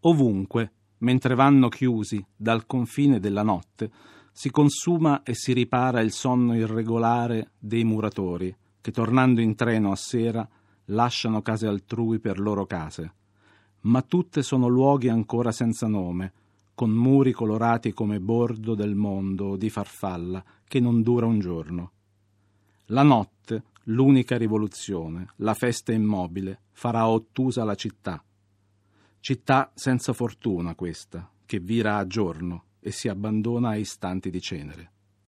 Ovunque, mentre vanno chiusi dal confine della notte, si consuma e si ripara il sonno irregolare dei muratori, che tornando in treno a sera lasciano case altrui per loro case. Ma tutte sono luoghi ancora senza nome, con muri colorati come bordo del mondo o di farfalla, che non dura un giorno. La notte, l'unica rivoluzione, la festa immobile, farà ottusa la città. Città senza fortuna questa, che vira a giorno e si abbandona a istanti di cenere.